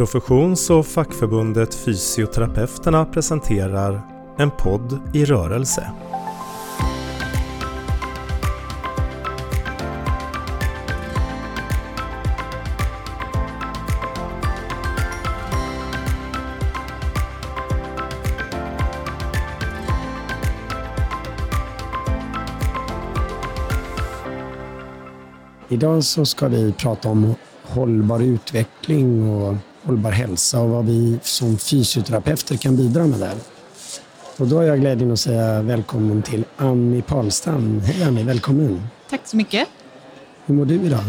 Professions och fackförbundet Fysioterapeuterna presenterar En podd i rörelse. Idag så ska vi prata om hållbar utveckling och hållbar hälsa och vad vi som fysioterapeuter kan bidra med där. Och då har jag glädjen att säga välkommen till Annie Palstam. Hej Annie, välkommen. Tack så mycket. Hur mår du idag?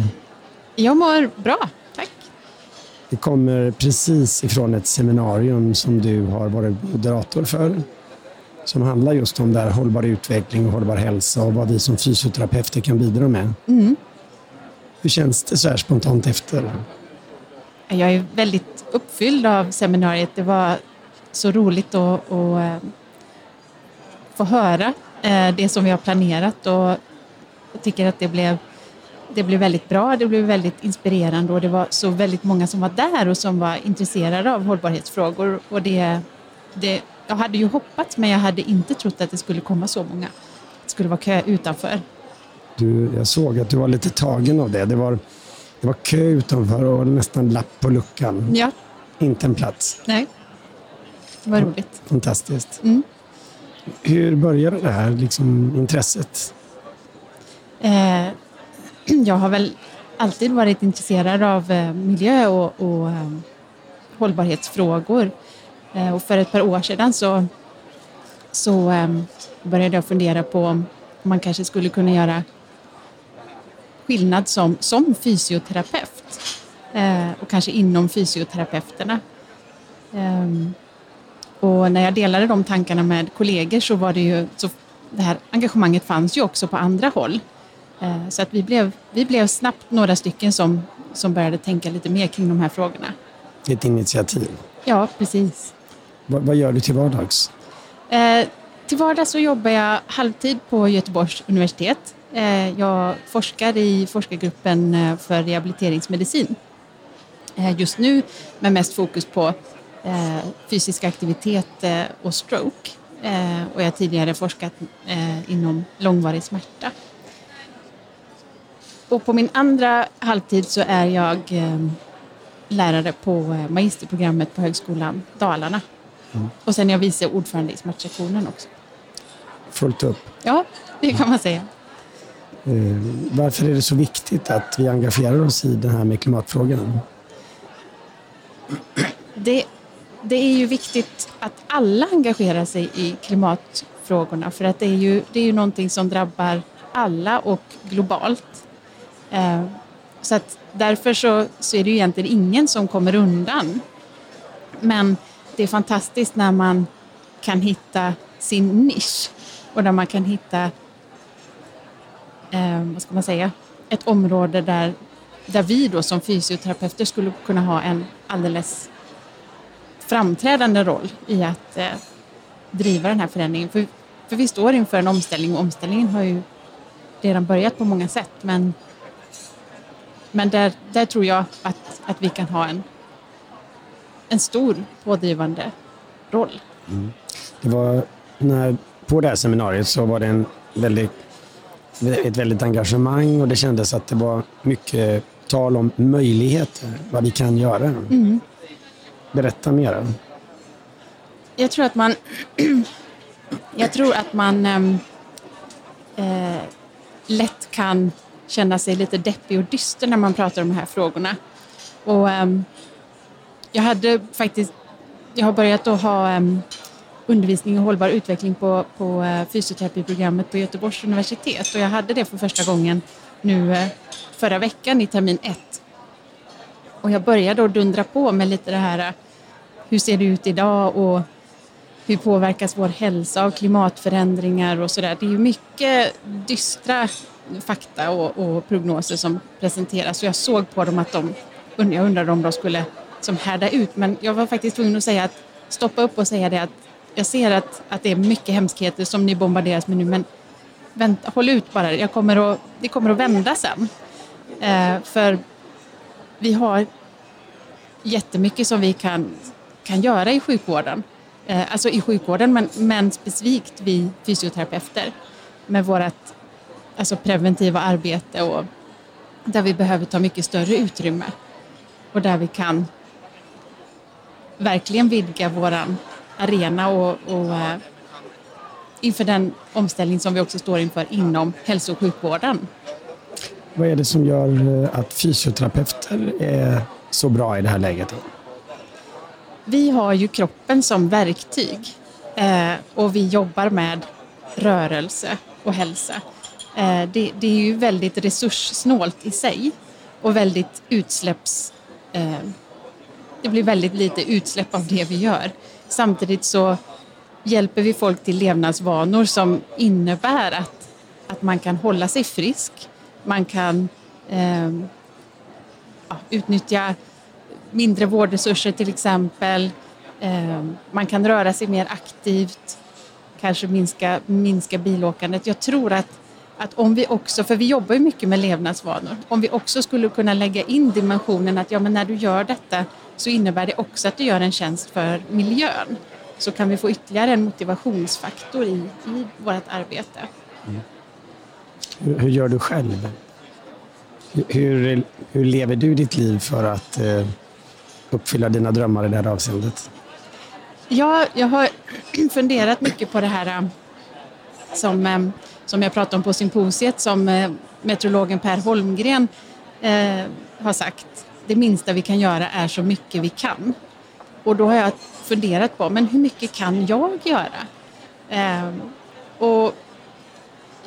Jag mår bra, tack. Vi kommer precis ifrån ett seminarium som du har varit moderator för som handlar just om där hållbar utveckling och hållbar hälsa och vad vi som fysioterapeuter kan bidra med. Mm. Hur känns det så här spontant efter? Jag är väldigt uppfylld av seminariet. Det var så roligt att, att eh, få höra eh, det som vi har planerat och jag tycker att det blev, det blev väldigt bra. Det blev väldigt inspirerande och det var så väldigt många som var där och som var intresserade av hållbarhetsfrågor. Och det, det, jag hade ju hoppats men jag hade inte trott att det skulle komma så många. Det skulle vara kö utanför. Du, jag såg att du var lite tagen av det. Det var, det var kö utanför och nästan lapp på luckan. Ja, Inte en plats. nej. Det var roligt. Fantastiskt. Mm. Hur började det här liksom, intresset? Eh, jag har väl alltid varit intresserad av eh, miljö och, och eh, hållbarhetsfrågor. Eh, och för ett par år sedan så, så eh, började jag fundera på om man kanske skulle kunna göra skillnad som, som fysioterapeut eh, och kanske inom fysioterapeuterna. Ehm, och när jag delade de tankarna med kollegor så var det ju, så det här engagemanget fanns ju också på andra håll. Eh, Så att vi blev, vi blev snabbt några stycken som, som började tänka lite mer kring de här frågorna. Ett initiativ. Ja, precis. Vad, vad gör du till vardags? Eh, till vardags så jobbar jag halvtid på Göteborgs universitet. Eh, jag forskar i forskargruppen eh, för rehabiliteringsmedicin. Eh, just nu med mest fokus på fysisk aktivitet och stroke. Och jag har tidigare forskat inom långvarig smärta. Och på min andra halvtid så är jag lärare på magisterprogrammet på Högskolan Dalarna. Och sen är jag vice ordförande i smärtsektionen också. Fullt upp. Ja, det kan man säga. Eh, varför är det så viktigt att vi engagerar oss i det här med klimatfrågan? Det, det är ju viktigt att alla engagerar sig i klimatfrågorna för att det är ju, det är ju någonting som drabbar alla och globalt. Eh, så att därför så, så är det ju egentligen ingen som kommer undan. Men det är fantastiskt när man kan hitta sin nisch och där man kan hitta, eh, vad ska man säga, ett område där, där vi då som fysioterapeuter skulle kunna ha en alldeles framträdande roll i att eh, driva den här förändringen. För, för vi står inför en omställning och omställningen har ju redan börjat på många sätt men, men där, där tror jag att, att vi kan ha en, en stor pådrivande roll. Mm. Det var när, på det här seminariet så var det en väldigt, ett väldigt engagemang och det kändes att det var mycket tal om möjligheter, vad vi kan göra. Berätta mer. Jag tror att man, jag tror att man ehm, eh, lätt kan känna sig lite deppig och dyster när man pratar om de här frågorna. Och, ehm, jag hade faktiskt, jag har börjat att ha ehm, undervisning i hållbar utveckling på, på eh, fysioterapiprogrammet på Göteborgs universitet och jag hade det för första gången nu eh, förra veckan i termin ett. Och jag började då dundra på med lite det här eh, hur ser det ut idag och hur påverkas vår hälsa av klimatförändringar och sådär. Det är ju mycket dystra fakta och, och prognoser som presenteras och jag såg på dem att de, jag undrade om de skulle som härda ut men jag var faktiskt tvungen att säga att stoppa upp och säga det att jag ser att, att det är mycket hemskheter som ni bombarderas med nu men vänta, håll ut bara, jag kommer att, det kommer att vända sen. Eh, för vi har jättemycket som vi kan, kan göra i sjukvården. Eh, alltså i sjukvården, men, men specifikt vi fysioterapeuter med vårt alltså preventiva arbete och där vi behöver ta mycket större utrymme och där vi kan verkligen vidga våran arena och, och uh, inför den omställning som vi också står inför inom hälso och sjukvården. Vad är det som gör eh, att fysioterapeuter är så bra i det här läget? Vi har ju kroppen som verktyg eh, och vi jobbar med rörelse och hälsa. Eh, det, det, är ju väldigt resurssnålt i sig och väldigt utsläpps... Eh, det blir väldigt lite utsläpp av det vi gör. Samtidigt så hjälper vi folk till levnadsvanor som innebär att, att man kan hålla sig frisk, man kan eh, utnyttja mindre vårdresurser till exempel, eh, man kan röra sig mer aktivt, kanske minska, minska bilåkandet. Jag tror att, att om vi också, för vi jobbar ju mycket med levnadsvanor, om vi också skulle kunna lägga in dimensionen att ja, men när du gör detta så innebär det också att du gör en tjänst för miljön så kan vi få ytterligare en motivationsfaktor i, i vårt arbete. Mm. Hur, hur, gör du själv? Hur, hur lever du ditt liv för att eh, uppfylla dina drömmar i det här avseendet? Ja, jag har funderat mycket på det här eh, som, eh, som jag pratade om på symposiet som eh, meteorologen Per Holmgren eh, har sagt. Det minsta vi kan göra är så mycket vi kan. Och då har jag funderat på, men hur mycket kan jag göra? Eh, och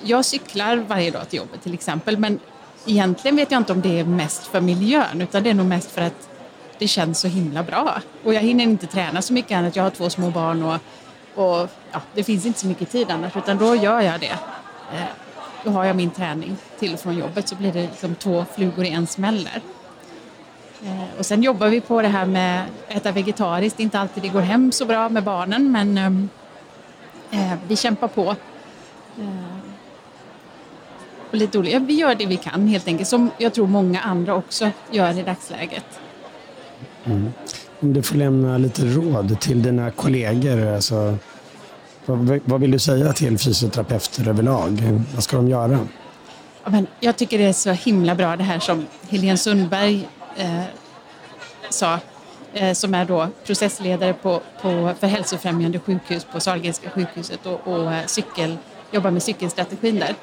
jag cyklar varje dag till jobbet till exempel, men egentligen vet jag inte om det är mest för miljön, utan det är nog mest för att det känns så himla bra. Och jag hinner inte träna så mycket annat. Jag har två små barn och, och ja, det finns inte så mycket tid annars, utan då gör jag det. Eh, då har jag min träning till och från jobbet så blir det liksom två flugor i en smäll där. Eh, och sen jobbar vi på det här med att äta vegetariskt. Det är inte alltid det går hem så bra med barnen men ehm, eh, vi kämpar på. Eh, och lite olika. Vi gör det vi kan helt enkelt, som jag tror många andra också gör i dagsläget. Mm. Om du får lämna lite råd till dina kollegor, alltså, vad, vad vill du säga till fysioterapeuter överlag? Vad ska de göra? Ja, men jag tycker det är så himla bra det här som Helene Sundberg eh, sa, eh, som är då processledare på, på, för hälsofrämjande sjukhus på Sahlgrenska sjukhuset och, och eh, cykel, jobbar med cykelstrategin där.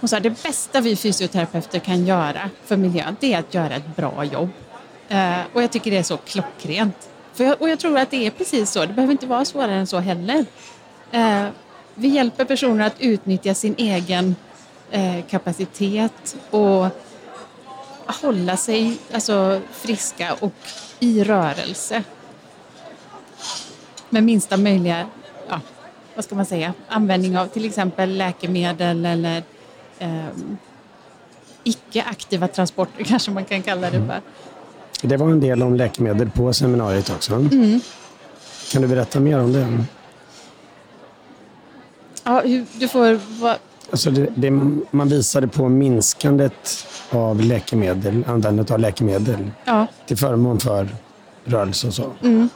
Hon sa det bästa vi fysioterapeuter kan göra för miljön det är att göra ett bra jobb. Eh, och jag tycker det är så klockrent. För jag, och jag tror att det är precis så, det behöver inte vara svårare än så heller. Eh, vi hjälper personer att utnyttja sin egen eh, kapacitet och hålla sig alltså, friska och i rörelse. Med minsta möjliga, ja, vad ska man säga, användning av till exempel läkemedel eller eh, icke-aktiva transporter kanske man kan kalla det för. Det var en del om läkemedel på seminariet också. Mm. Kan du berätta mer om det? Ja, du får... Alltså det, det, man visade på minskandet av läkemedel, användandet av läkemedel ja. till förmån för rörelse och så. Mm.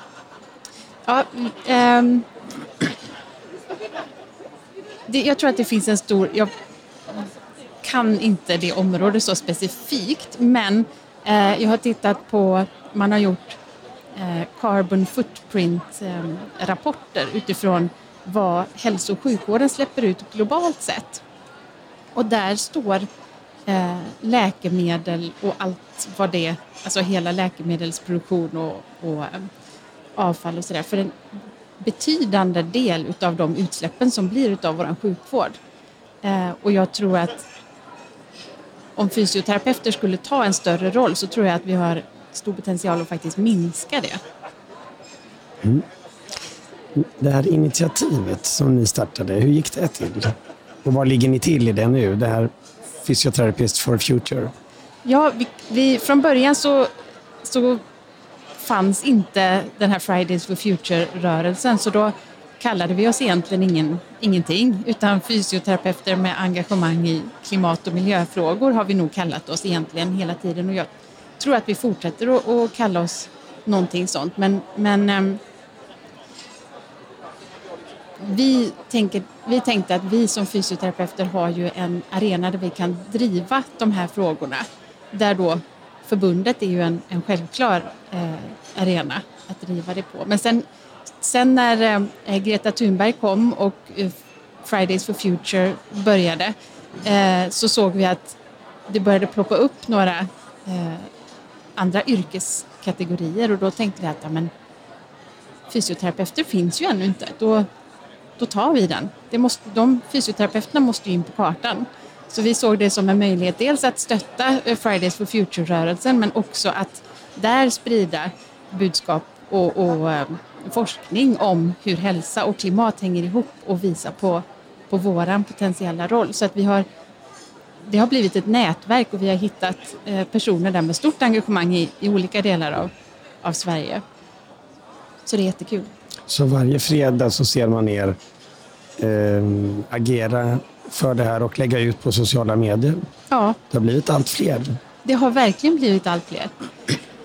Ja, ähm, det, jag tror att det finns en stor... Jag kan inte det området så specifikt, men eh, jag har tittat på... Man har gjort eh, carbon footprint-rapporter eh, utifrån vad hälso och sjukvården släpper ut globalt sett. Och där står eh, läkemedel och allt vad det, alltså hela läkemedelsproduktion och, och eh, avfall och sådär, för en betydande del utav de utsläppen som blir utav vår sjukvård. Eh, och jag tror att om fysioterapeuter skulle ta en större roll så tror jag att vi har stor potential att faktiskt minska det. Mm. Det här initiativet som ni startade, hur gick det till? Och var ligger ni till i det nu? Det här Physiotherapist for Future? Ja, vi, vi, från början så, så fanns inte den här Fridays for Future-rörelsen så då kallade vi oss egentligen ingen, ingenting utan fysioterapeuter med engagemang i klimat och miljöfrågor har vi nog kallat oss egentligen hela tiden och jag tror att vi fortsätter att, att kalla oss någonting sånt. Men, men ehm, vi, tänker, vi tänkte att vi som fysioterapeuter har ju en arena där vi kan driva de här frågorna. Där då förbundet är ju en, en självklar eh, arena att driva det på. Men sen, sen när eh, Greta Thunberg kom och eh, Fridays for Future började eh, så såg vi att det började ploppa upp några eh, andra yrkeskategorier och då tänkte vi att ja, men, fysioterapeuter finns ju ännu inte. Då, då tar vi den. Det måste, de fysioterapeuterna måste ju in på kartan. Så vi såg det som en möjlighet dels att stötta eh, Fridays for Future-rörelsen men också att där sprida budskap och, och eh, forskning om hur hälsa och klimat hänger ihop och visa på, på våran potentiella roll. Så att vi har, det har blivit ett nätverk och vi har hittat eh, personer där med stort engagemang i, i olika delar av, av Sverige. Så det är jättekul. Så varje fredag så ser man er eh, agera för det här och lägga ut på sociala medier. Ja. Det har blivit allt fler. Det har verkligen blivit allt fler.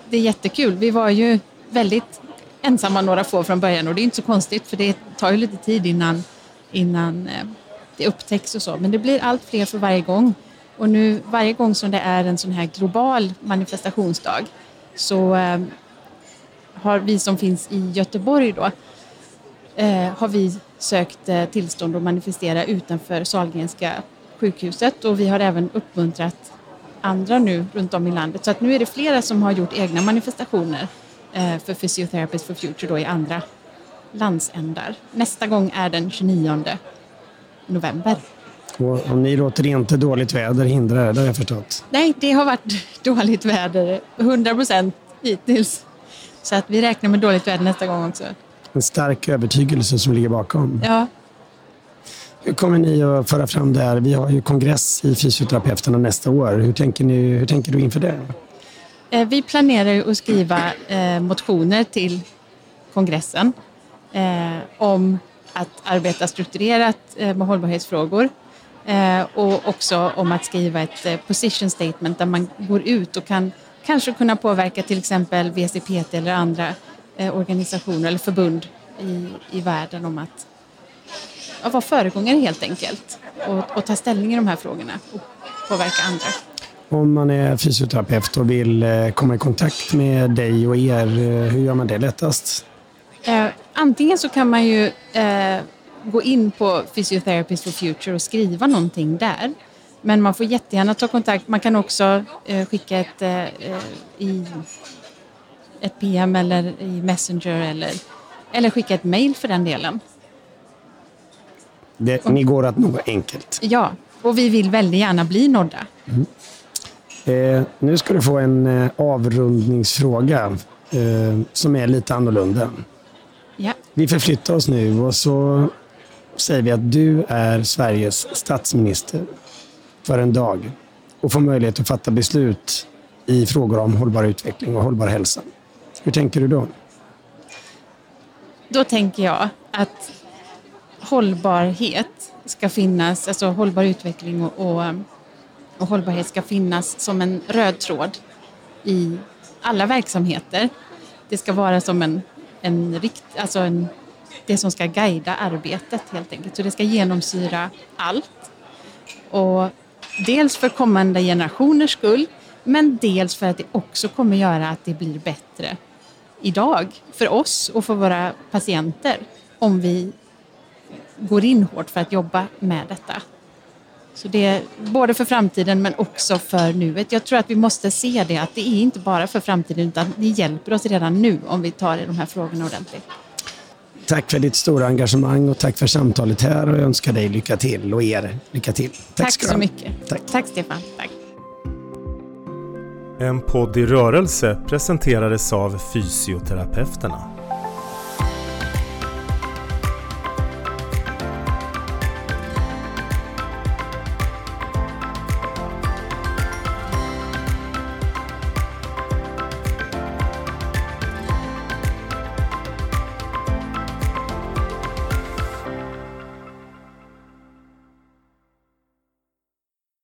Det är jättekul. Vi var ju väldigt ensamma några få från början och det är inte så konstigt för det tar ju lite tid innan, innan eh, det upptäcks och så. Men det blir allt fler för varje gång. Och nu varje gång som det är en sån här global manifestationsdag så eh, har vi som finns i Göteborg då eh, har vi sökt eh, tillstånd att manifestera utanför Sahlgrenska sjukhuset och vi har även uppmuntrat andra nu runt om i landet. Så att nu är det flera som har gjort egna manifestationer eh, för Physiotherapists for Future då i andra landsändar. Nästa gång är den 29 november. Och, och ni låter inte dåligt väder hindra er, det har jag förstått. Nej, det har varit dåligt väder 100 procent hittills. Så att vi räknar med dåligt väder nästa gång också. En stark övertygelse som ligger bakom. Ja, Hur kommer ni att föra fram det här? Vi har ju kongress i fysioterapeuterna nästa år. Hur tänker, ni, hur tänker du inför det? Eh, Vi planerar att skriva eh, motioner till kongressen eh, om att arbeta strukturerat med hållbarhetsfrågor och också om att skriva ett position statement där man går ut och kan kanske kunna påverka till exempel VCPT eller andra organisationer eller förbund i, i världen om att ja, vara föregångare helt enkelt och, och ta ställning i de här frågorna och påverka andra. Om man är fysioterapeut och vill eh, komma i kontakt med dig och er, eh, hur gör man det lättast? Eh, antingen så kan man ju eh, gå in på Physiotherapists for Future och skriva någonting där. Men man får jättegärna ta kontakt. Man kan också eh, skicka ett, eh, eh, i ett PM eller i Messenger eller, eller skicka ett mail för den delen. Det, ni går att nå enkelt. Ja, och vi vill väldigt gärna bli nådda. Eh, nu ska du få en eh, avrundningsfråga eh, som är lite annorlunda. Ja. Vi förflyttar oss nu och så säger vi att du är Sveriges statsminister för en dag och får möjlighet att fatta beslut i frågor om hållbar utveckling och hållbar hälsa. Hur tänker du då? Då tänker jag att hållbarhet ska finnas, alltså hållbar utveckling och, och, och hållbarhet ska finnas som en röd tråd i alla verksamheter. Det ska vara som en, en rikt, alltså en, det som ska guida arbetet helt enkelt. Så det ska genomsyra allt. Och dels för kommande generationers skull, men dels för att det också kommer göra att det blir bättre idag för oss och för våra patienter om vi går in hårt för att jobba med detta. Så det är både för framtiden men också för nuet. Jag tror att vi måste se det att det är inte bara för framtiden utan det hjälper oss redan nu om vi tar i de här frågorna ordentligt. Tack för ditt stora engagemang och tack för samtalet här och jag önskar dig lycka till och er lycka till. Tack, du så mycket. Tack. Tack Stefan. Tack. En podd i rörelse presenterades av Fysioterapeuterna.